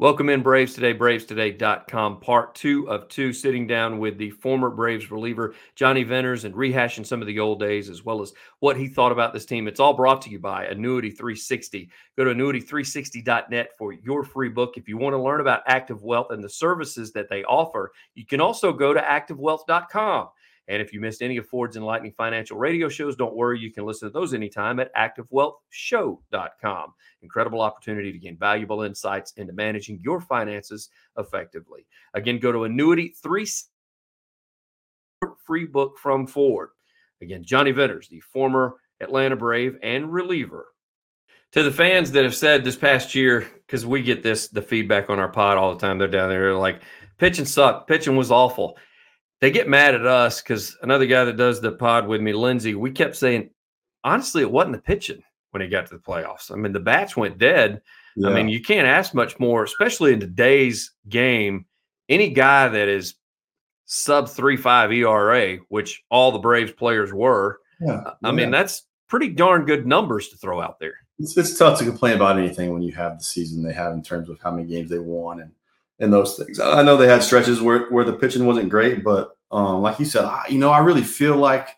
Welcome in Braves Today, bravestoday.com, part two of two, sitting down with the former Braves reliever, Jonny Venters, and rehashing some of the old days as well as what he thought about this team. It's all brought to you by Annuity 360. Go to annuity360.net for your free book. If you want to learn about Active Wealth and the services that they offer, you can also go to activewealth.com. And if you missed any of Ford's Enlightening Financial radio shows, don't worry. You can listen to those anytime at activewealthshow.com. Incredible opportunity to gain valuable insights into managing your finances effectively. Again, go to Annuity 3 free book from Ford. Again, Jonny Venters, the former Atlanta Brave and reliever. To the fans that have said this past year, because we get this the feedback on our pod all the time, they're down there like pitching sucked, pitching was awful they get mad at us because another guy that does the pod with me, Lindsay, we kept saying, honestly, it wasn't the pitching when he got to the playoffs. I mean, the bats went dead. Yeah. I mean, you can't ask much more, especially in today's game. Any guy that is sub three five ERA, which all the Braves players were, yeah. Uh, I yeah. mean, that's pretty darn good numbers to throw out there. It's, it's tough to complain about anything when you have the season they have in terms of how many games they won and and those things. I know they had stretches where, where the pitching wasn't great, but um, like you said, I, you know, I really feel like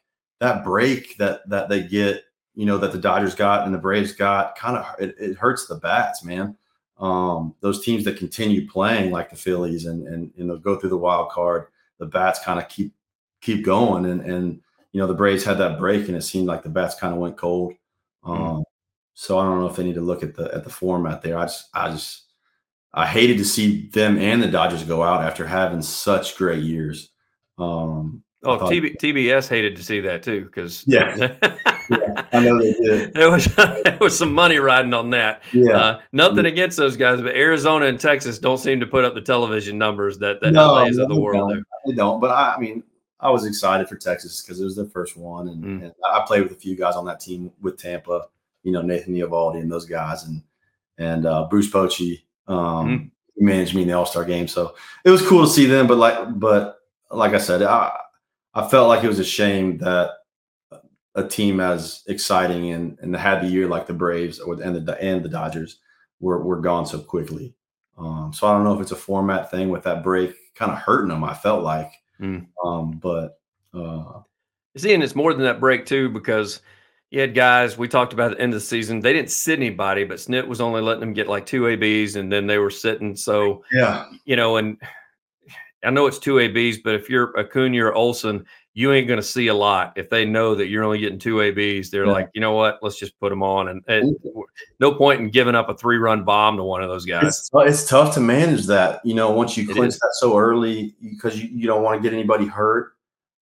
that break that that they get, you know, that the Dodgers got and the Braves got, kind of it, it, hurts the bats, man. Um, those teams that continue playing like the Phillies and and you know go through the wild card, the bats kind of keep keep going, and and you know the Braves had that break and it seemed like the bats kind of went cold. Um, mm. So I don't know if they need to look at the at the format there. I just I just I hated to see them and the Dodgers go out after having such great years. Um, oh, thought, TB, TBS hated to see that too because yeah. yeah, I know they did. There was there was some money riding on that. Yeah, uh, nothing yeah. against those guys, but Arizona and Texas don't seem to put up the television numbers that that no, LA's no, of the world. Don't. They don't. But I, I, mean, I was excited for Texas because it was their first one, and, mm. and, I played with a few guys on that team with Tampa. You know, Nathan Eovaldi and those guys, and and uh, Bruce Bochy um, mm-hmm. Managed me in the All Star game, so it was cool to see them. But like, but like I said, I I felt like it was a shame that a team as exciting and and had the year like the Braves or and the and the Dodgers were were gone so quickly. Um, so I don't know if it's a format thing with that break kind of hurting them. I felt like, mm. um, but uh, see, and it's more than that break too because you had guys we talked about at the end of the season. They didn't sit anybody, but Snit was only letting them get like two ABs, and then they were sitting. So yeah, you know, and I know it's two ABs, but if you're Acuna or Olson, you ain't going to see a lot. If they know that you're only getting two ABs, they're yeah. like, you know what? Let's just put them on. And, and, no point in giving up a three run bomb to one of those guys. It's, it's tough to manage that. You know, once you clinch that so early because you, you don't want to get anybody hurt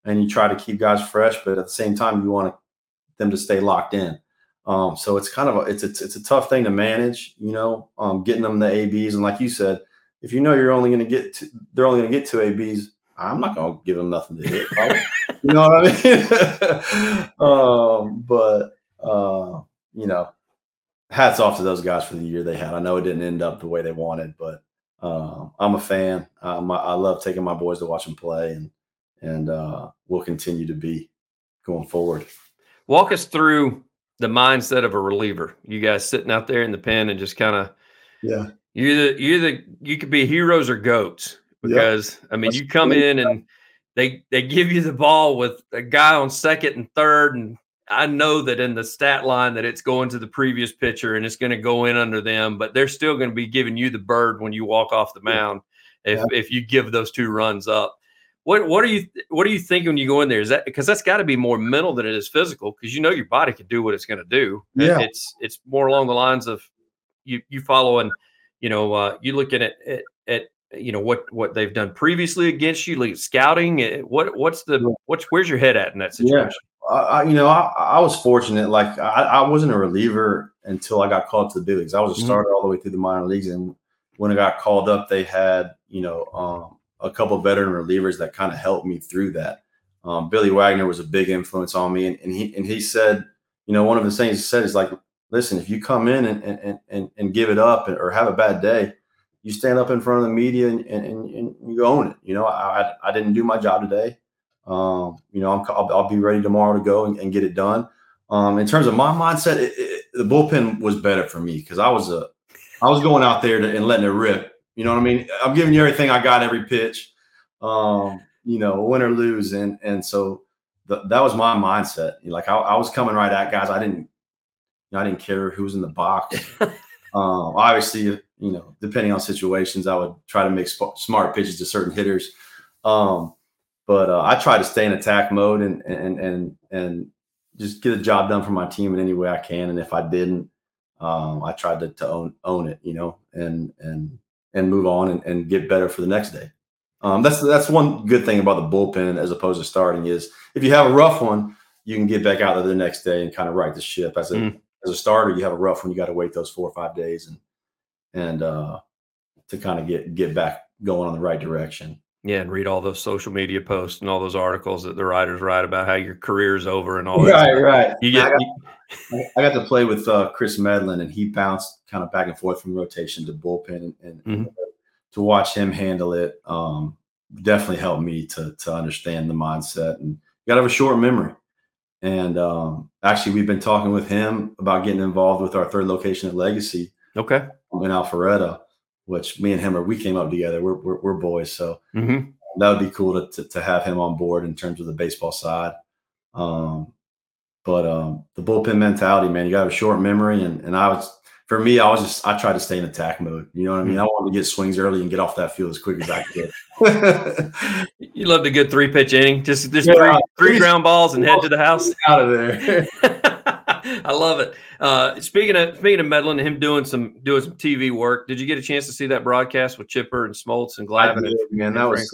and you try to keep guys fresh, but at the same time, you want to them to stay locked in. Um, so it's kind of a, it's a, it's a tough thing to manage, you know, um, getting them the ABs. And like you said, if you know you're only going to get, they're only going to get two ABs. I'm not going to give them nothing to hit. you know what I mean? um, but uh, you know, hats off to those guys for the year they had. I know it didn't end up the way they wanted, but uh, I'm a fan. Um, I love taking my boys to watch them play, and and uh, we'll continue to be going forward. Walk us through the mindset of a reliever. You guys sitting out there in the pen and just kind of yeah. You're the you're the you could be heroes or goats because I mean That's you come in and they they give you the ball with a guy on second and third and I know that in the stat line that it's going to the previous pitcher and it's going to go in under them, but they're still going to be giving you the bird when you walk off the mound if yeah. if you give those two runs up. What what are you what are you thinking when you go in there? Is that because that's got to be more mental than it is physical? Because you know your body can do what it's going to do. Yeah. It's it's more along the lines of you you following, you know, uh, you looking at, at at you know what what they've done previously against you, like scouting. Eh, what what's the what's where's your head at in that situation? Yeah. I, you know, I, I was fortunate. Like I, I wasn't a reliever until I got called to the big leagues. I was a mm-hmm. starter mm-hmm. all the way through the minor leagues, and when I got called up, they had you know um, a couple veteran relievers that kind of helped me through that. Um, Billy Wagner was a big influence on me, and, and, he and he said, you know, one of the things he said is like, listen, if you come in and and and, and give it up or have a bad day, you stand up in front of the media and, and, and you own it. You know, I I didn't do my job today. Um, you know, i will I'll be ready tomorrow to go and, and get it done. Um, in terms of my mindset, it, it, the bullpen was better for me because I was a I was going out there to, and letting it rip You know what I mean? I'm giving you everything I got every pitch. Um, you know, win or lose, and and so the, that was my mindset. Like I, I, was coming right at guys. I didn't, you know, I didn't care who was in the box. um, obviously, you know, depending on situations, I would try to make sp- smart pitches to certain hitters. Um, but uh, I try to stay in attack mode and and and and just get a job done for my team in any way I can. And if I didn't, um, I tried to, to own own it, you know, and and and move on and, and get better for the next day. Um, that's that's one good thing about the bullpen as opposed to starting is if you have a rough one, you can get back out there the next day and kind of right the ship. As a mm. as a starter, you have a rough one, you got to wait those four or five days and and uh, to kind of get get back going on the right direction. Yeah, and read all those social media posts and all those articles that the writers write about how your career is over and all that. Right, right. You get. I got, I got, to play with uh, Kris Medlen, and he bounced kind of back and forth from rotation to bullpen, and, and mm-hmm to watch him handle it um, definitely helped me to to understand the mindset. And you got to have a short memory. And um, actually, we've been talking with him about getting involved with our third location at Legacy. Okay. In Alpharetta, which me and him are we came up together. We're we're, we're boys, so mm-hmm. that would be cool to, to, to have him on board in terms of the baseball side. Um, but um, the bullpen mentality, man, you got a short memory, and and I was for me, I was just I tried to stay in attack mode. You know what I mean? Mm-hmm. I wanted to get swings early and get off that field as quick as I could. you love a good three pitch inning, just just yeah, three, three ground balls and head to the house. Out of there. I love it. Uh, speaking of speaking of Medlen, him doing some doing some TV work. Did you get a chance to see that broadcast with Chipper and Smoltz and Glavine? Did, man, that was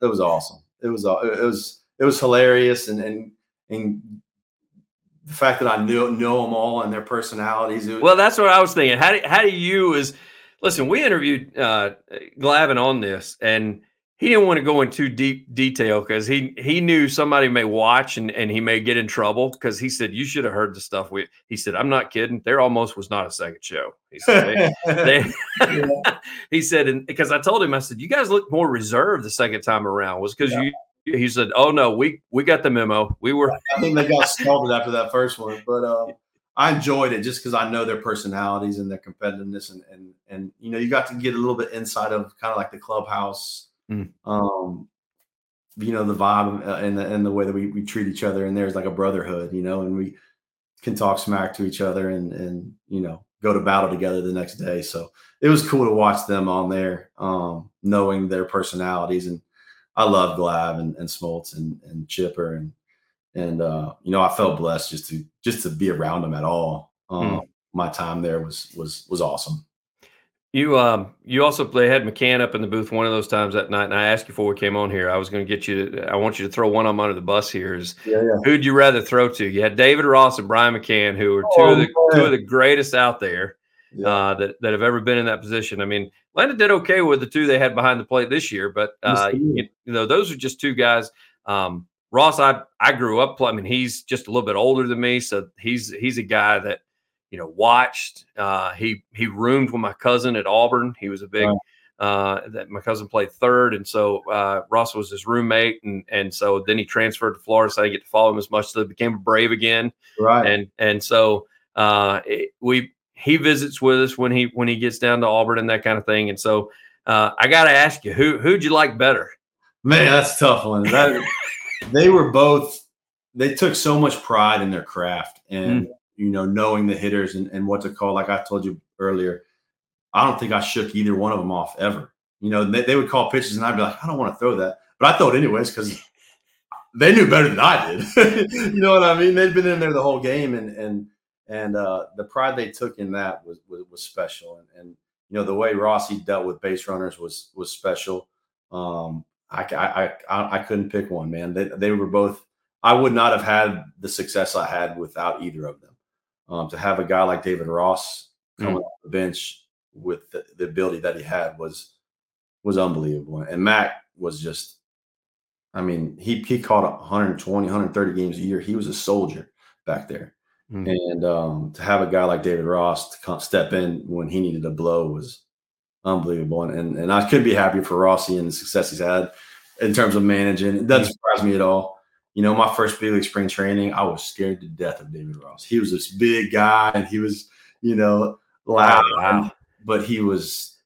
that was awesome. It was it was it was hilarious and and and the fact that I knew know them all and their personalities. Was, well, that's what I was thinking. How do how do you is listen? We interviewed uh, Glavine on this, and he didn't want to go into deep detail because he he knew somebody may watch and, and he may get in trouble because he said you should have heard the stuff we he said I'm not kidding there almost was not a second show he said they, they he said and because I told him I said you guys look more reserved the second time around was because yeah. you he said, "Oh no, we we got the memo. We were." I think they got scalded after that first one, but uh, I enjoyed it just because I know their personalities and their competitiveness, and and and you know, you got to get a little bit inside of kind of like the clubhouse, mm. um, you know, the vibe uh, and the and the way that we we treat each other, and there's like a brotherhood, you know, and we can talk smack to each other, and and you know, go to battle together the next day. So it was cool to watch them on there, um, knowing their personalities and I love Glav and, and Smoltz and, and Chipper and and uh, you know I felt blessed just to just to be around them at all. Um, mm. My time there was was was awesome. You um you also they had McCann up in the booth one of those times that night, and I asked you before we came on here. I was going to get you. To, I want you to throw one of them under the bus here. Is yeah, yeah. who'd you rather throw to? You had David Ross and Brian McCann, who are two oh, of the man. two of the greatest out there yeah. uh, that that have ever been in that position. I mean, Landon did okay with the two they had behind the plate this year, but uh, you, you, know those are just two guys. Um, Ross, I I grew up. I mean, he's just a little bit older than me, so he's he's a guy that you know watched. Uh, he he roomed with my cousin at Auburn. He was a big. Uh, that my cousin played third, and so uh, Ross was his roommate, and and so then he transferred to Florida, so I get to follow him as much. So he became a Brave again, right? And and so uh, it, we he visits with us when he when he gets down to Auburn and that kind of thing. And so uh, I got to ask you, who who'd you like better? Man, that's tough one. That, they were both. They took so much pride in their craft, and mm. You know, knowing the hitters and, and what to call. Like I told you earlier, I don't think I shook either one of them off ever. You know, they, they would call pitches, and I'd be like, I don't want to throw that, but I throw it anyways because they knew better than I did. you know what I mean? They'd been in there the whole game, and and and uh, the pride they took in that was was, was special. And, and, you know the way Rossi dealt with base runners was was special. Um, I, I, I I couldn't pick one, man. They they were both. I would not have had the success I had without either of them. Um, to have a guy like David Ross coming mm. off the bench with the, the ability that he had was was unbelievable. And Mac was just, I mean, he he caught 120, 130 games a year. He was a soldier back there. Mm-hmm. And um, to have a guy like David Ross to come, step in when he needed a blow was unbelievable. And, and, and I couldn't be happier for Rossi and the success he's had in terms of managing. It doesn't mm-hmm. surprise me at all. You know, my first big league spring training, I was scared to death of David Ross. He was this big guy and he was, you know, loud, wow. but he was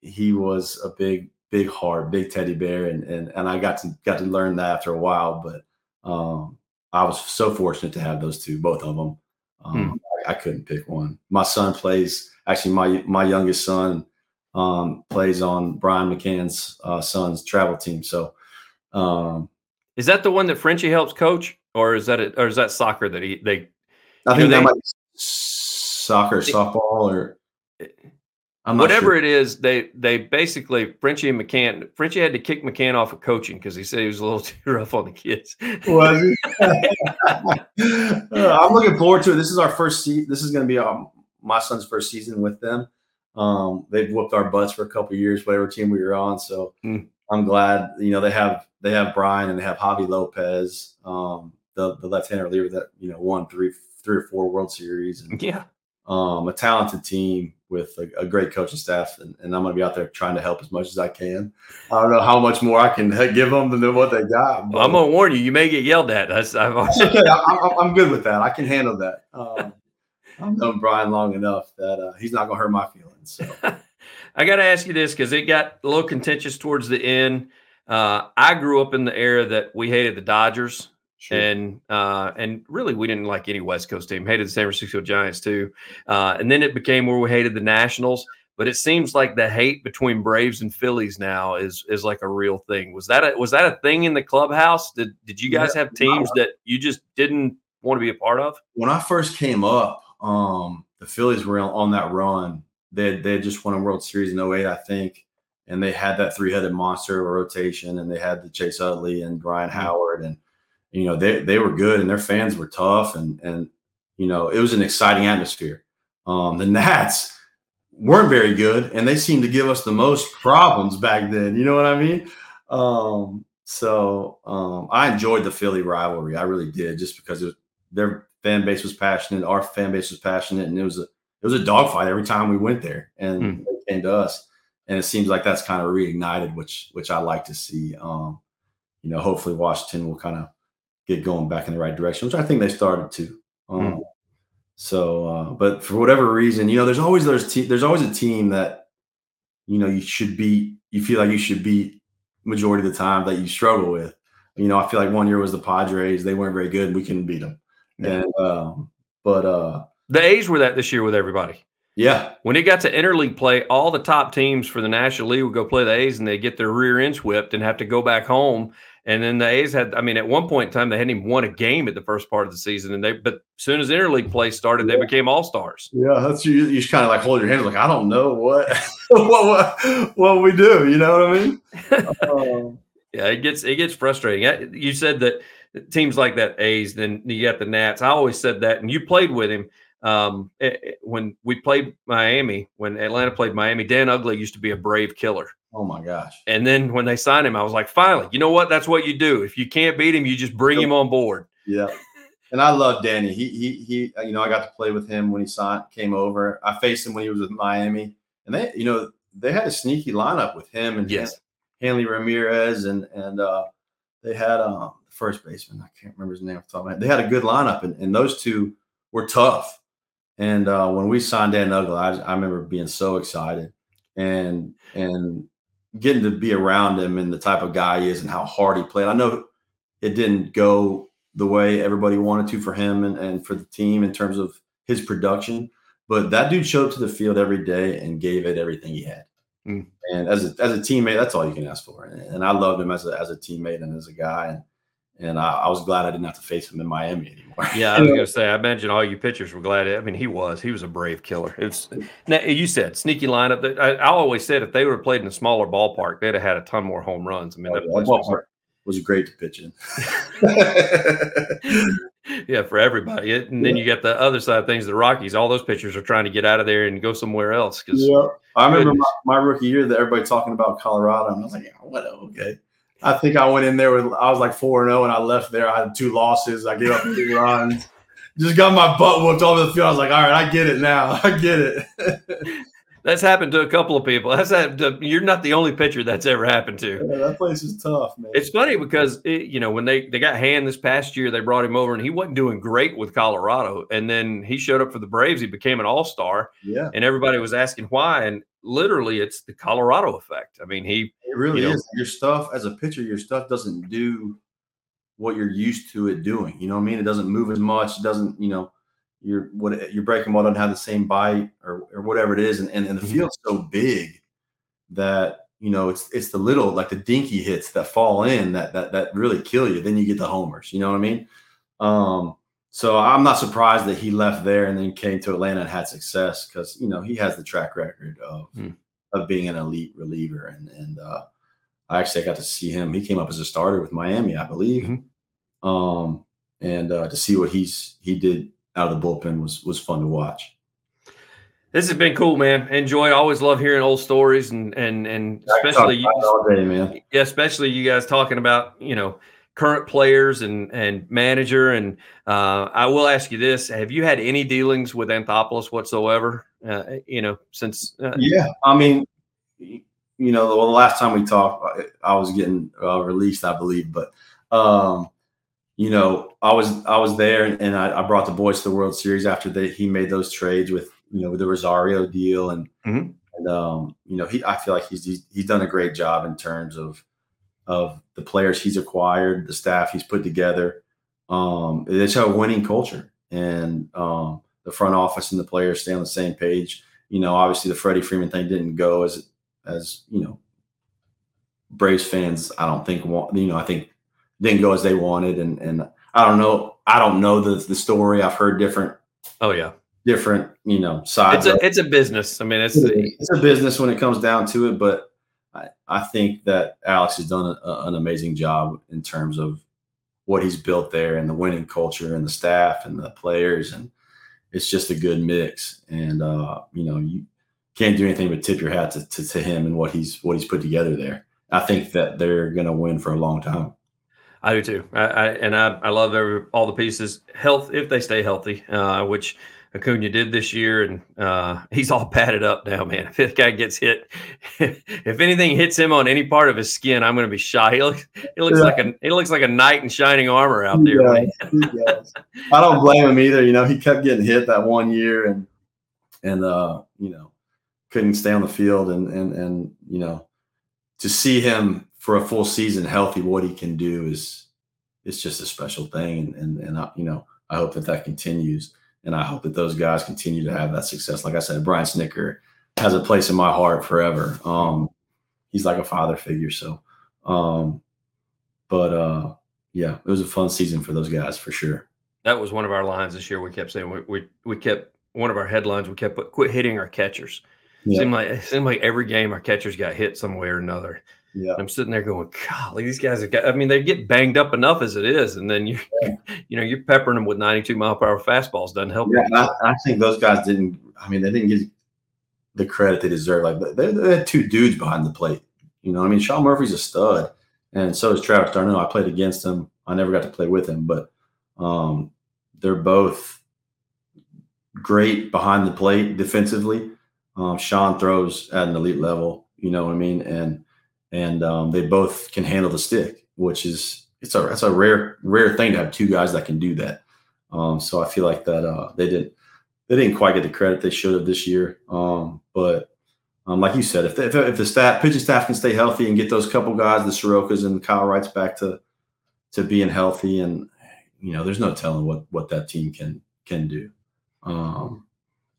he was a big, big heart, big teddy bear, and and and I got to got to learn that after a while. But um, I was so fortunate to have those two, both of them. Um, hmm. I, I, couldn't pick one. My son plays. Actually, my my youngest son um, plays on Brian McCann's uh, son's travel team. So, um, is that the one that Frenchie helps coach, or is that it, or is that soccer that he they? I think that they, might be soccer, softball, or eh, whatever sure. it is. They they basically Frenchie and McCann. Frenchie had to kick McCann off of coaching because he said he was a little too rough on the kids. Was I'm looking forward to it. This is our first season. This is going to be um, my son's first season with them. Um, they've whooped our butts for a couple years, whatever team we were on. So mm. I'm glad. You know, they have they have Brian and they have Javi Lopez, um, the the left-hander reliever that you know won three three or four World Series. And, yeah, um, a talented team with a, a great coaching staff, and, and I'm going to be out there trying to help as much as I can. I don't know how much more I can give them than what they got. Well, I'm going to warn you, you may get yelled at. That's, I've okay. I'm, I'm, good with that. I can handle that. Um, I've known Brian long enough that uh, he's not going to hurt my feelings. So. I got to ask you this because it got a little contentious towards the end. Uh, I grew up in the era that we hated the Dodgers. Sure. And uh, and really, we didn't like any West Coast team. Hated the San Francisco Giants too. Uh, and then it became where we hated the Nationals. But it seems like the hate between Braves and Phillies now is is like a real thing. Was that a, was that a thing in the clubhouse? Did did you guys have teams that you just didn't want to be a part of? When I first came up, um, the Phillies were on that run. They they just won a World Series in 08, I think, and they had that three headed monster rotation, and they had the Chase Utley and Brian mm-hmm. Howard and you know they they were good and their fans were tough and and you know it was an exciting atmosphere. Um, the Nats weren't very good and they seemed to give us the most problems back then. You know what I mean? Um, so um, I enjoyed the Philly rivalry. I really did, just because was, their fan base was passionate, our fan base was passionate, and it was a it was a dogfight every time we went there, and mm. they came to us. And it seems like that's kind of reignited, which which I like to see. Um, you know, hopefully Washington will kind of get going back in the right direction, which I think they started to. Um, mm. So, uh, but for whatever reason, you know, there's always there's te- there's always a team that you know you should beat. You feel like you should beat majority of the time that you struggle with. You know, I feel like one year was the Padres; they weren't very good. We couldn't beat them. Yeah. And um, but uh, the A's were that this year with everybody. Yeah. When it got to interleague play, all the top teams for the National League would go play the A's and they get their rear ends whipped and have to go back home and then the A's had, I mean, at one point in time, they hadn't even won a game at the first part of the season. And they, but as soon as interleague play started, yeah. they became all stars. Yeah, that's you. You just kind of like hold your hands, like I don't know what, what, what, what we do. You know what I mean? um, yeah, it gets it gets frustrating. You said that teams like that A's, then you got the Nats. I always said that, and you played with him um, it, it, when we played Miami. When Atlanta played Miami, Dan Uggla used to be a brave killer. Oh my gosh. And then when they signed him, I was like, finally, you know what? That's what you do. If you can't beat him, you just bring him on board. Yeah. And I love Danny. He he he you know, I got to play with him when he signed came over. I faced him when he was with Miami. And they, you know, they had a sneaky lineup with him and yes. Hanley Ramirez and and uh they had um the first baseman. I can't remember his name off the top of my head. They had a good lineup and, and those two were tough. And uh, when we signed Dan Uggla, I, I remember being so excited and and getting to be around him and the type of guy he is and how hard he played. I know it didn't go the way everybody wanted to for him and, and for the team in terms of his production, but that dude showed up to the field every day and gave it everything he had. Mm. And as a, as a teammate, that's all you can ask for. And, and I loved him as a, as a teammate and as a guy. And and I, I, was glad I didn't have to face him in Miami anymore. yeah, I was gonna say. I imagine all you pitchers were glad. I mean, he was. He was a brave killer. It's now you said sneaky lineup. I, I always said if they would have played in a smaller ballpark, they'd have had a ton more home runs. I mean, oh, that ballpark was great to pitch in. yeah, for everybody. And then yeah. you got the other side of things, the Rockies. All those pitchers are trying to get out of there and go somewhere else. Because yeah, I remember my, my, rookie year that everybody talking about Colorado, and I was like, yeah, what? Okay. I think I went in there with I was like four and zero, oh, and I left there. I had two losses. I gave up two runs. Just got my butt whooped all over the field. I was like, all right, I get it now. I get it. That's happened to a couple of people. That's happened to, you're not the only pitcher that's ever happened to. Yeah, that place is tough, man. It's funny because it, you know when they they got Hand this past year, they brought him over and he wasn't doing great with Colorado, and then he showed up for the Braves. He became an All Star, yeah, and everybody was asking why, and literally it's the Colorado effect. I mean, he it really you know, is. Your stuff as a pitcher, your stuff doesn't do what you're used to it doing. You know what I mean? It doesn't move as much. It doesn't, you know, your what your breaking ball doesn't have the same bite or or whatever it is, and and, and the Mhm. field's so big that you know it's it's the little like the dinky hits that fall in that that that really kill you. Then you get the homers. You know what I mean? Um, so I'm not surprised that he left there and then came to Atlanta and had success because you know he has the track record of Hmm. of being an elite reliever and and uh, I actually got to see him. He came up as a starter with Miami, I believe. Mhm. Um, and uh, to see what he's he did out of the bullpen was was fun to watch. this has been cool, man. Enjoyed. Always love hearing old stories and and and especially you, Talk about it all day, man. yeah, especially you guys talking about you know current players and and manager. And uh, I will ask you this: Have you had any dealings with Anthopoulos whatsoever? Uh, you know, since uh, Yeah, I mean, you know, well, the last time we talked, I- I was getting uh, released, I believe, but um, you know, I was I was there, and, I, I brought the boys to the World Series after they he made those trades with you know with the Rosario deal, and Mhm. and um, you know, he I feel like he's, he's he's done a great job in terms of of the players he's acquired, the staff he's put together. Um, it's a winning culture, and um, the front office and the players stay on the same page. You know, obviously the Freddie Freeman thing didn't go as as you know Braves fans. I don't think want you know I think didn't go as they wanted, and and I don't know I don't know the the story. I've heard different oh yeah, different you know sides. it's a it's a business. I mean, it's it's a business when it comes down to it, but I, I think that Alex has done a, an amazing job in terms of what he's built there and the winning culture and the staff and the players and it's just a good mix. And uh, you know, you can't do anything but tip your hat to, to, to him and what he's what he's put together there. I think that they're going to win for a long time. I do too. I, I and I, I love every all the pieces. Health if they stay healthy, uh, which Acuna did this year, and uh, he's all padded up now, man. If this guy gets hit, if anything hits him on any part of his skin, I'm going to be shy. He looks, he looks Yeah. like a he looks like a knight in shining armor out there. I don't blame him either. You know, he kept getting hit that one year and and uh, you know, couldn't stay on the field and and and you know, to see him for a full season healthy, what he can do is it's just a special thing. And and, and I, you know, I hope that that continues, and I hope that those guys continue to have that success. Like I said, Brian Snitker has a place in my heart forever. Um, he's like a father figure. So, um, but uh, yeah, it was a fun season for those guys for sure. That was one of our lines this year. We kept saying we we, we kept one of our headlines. We kept quit hitting our catchers. Yeah. Seemed like it seemed like every game our catchers got hit some way or another. Yeah. I'm sitting there going, golly, these guys have got, I mean, they get banged up enough as it is. And then you, you know, you're peppering them with 92 mile per hour fastballs. Doesn't help. Yeah. I, I think those guys didn't. I mean, they didn't get the credit they deserve. Like they, they had two dudes behind the plate. You know, I mean, Sean Murphy's a stud, and so is Travis d'Arnaud. I played against him. I never got to play with him, but um, they're both great behind the plate defensively. Um, Sean throws at an elite level. You know what I mean, and and um, they both can handle the stick, which is it's a it's a rare rare thing to have two guys that can do that. Um, so I feel like that uh, they didn't they didn't quite get the credit they should have this year. Um, but um, like you said, if the, if, the staff pitching staff can stay healthy and get those couple guys, the Sorokas and Kyle Wrights back to to being healthy, and you know, there's no telling what what that team can can do. Um,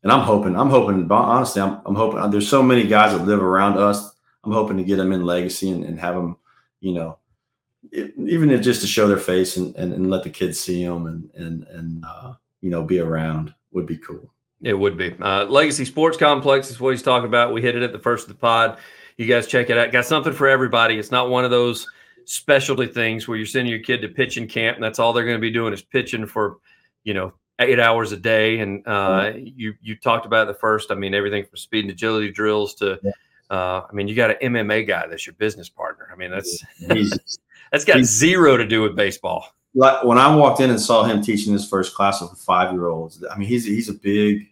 and I'm hoping, I'm hoping, honestly, I'm, I'm hoping. There's so many guys that live around us. I'm hoping to get them in legacy and, and have them, you know, it, even if just to show their face and, and, and let the kids see them and and and uh, you know be around would be cool. It would be. Uh, Legacy Sports Complex is what he's talking about. We hit it at the first of the pod. You guys check it out. Got something for everybody. It's not one of those specialty things where you're sending your kid to pitching camp and that's all they're going to be doing is pitching for, you know, eight hours a day. And uh, you you talked about the first. I mean, everything from speed and agility drills to, Yeah. Uh, I mean, you got an MMA guy that's your business partner. I mean, that's He's that's got He's- zero to do with baseball. like when I walked in and saw him teaching his first class of five year olds. I mean, he's he's a big,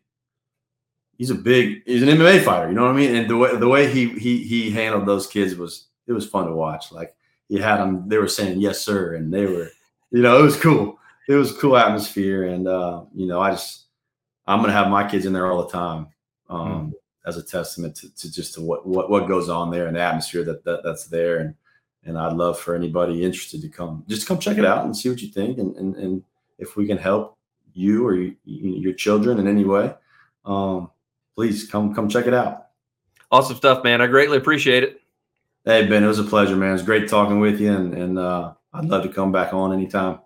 he's a big he's an MMA fighter. You know what I mean? And the way the way he he he handled those kids was it was fun to watch. Like he had them, they were saying yes sir, and they were, you know, it was cool. It was a cool atmosphere, and uh, you know, I just I'm gonna have my kids in there all the time. Um, mm. As a testament to, to just to what, what what goes on there and the atmosphere that, that that's there, and and I'd love for anybody interested to come just come check it out and see what you think, and and, and if we can help you or you, your children in any way, um, please come come check it out. Awesome stuff, man. I greatly appreciate it. Hey Ben, it was a pleasure, man. It was great talking with you, and and uh, I'd love to come back on anytime.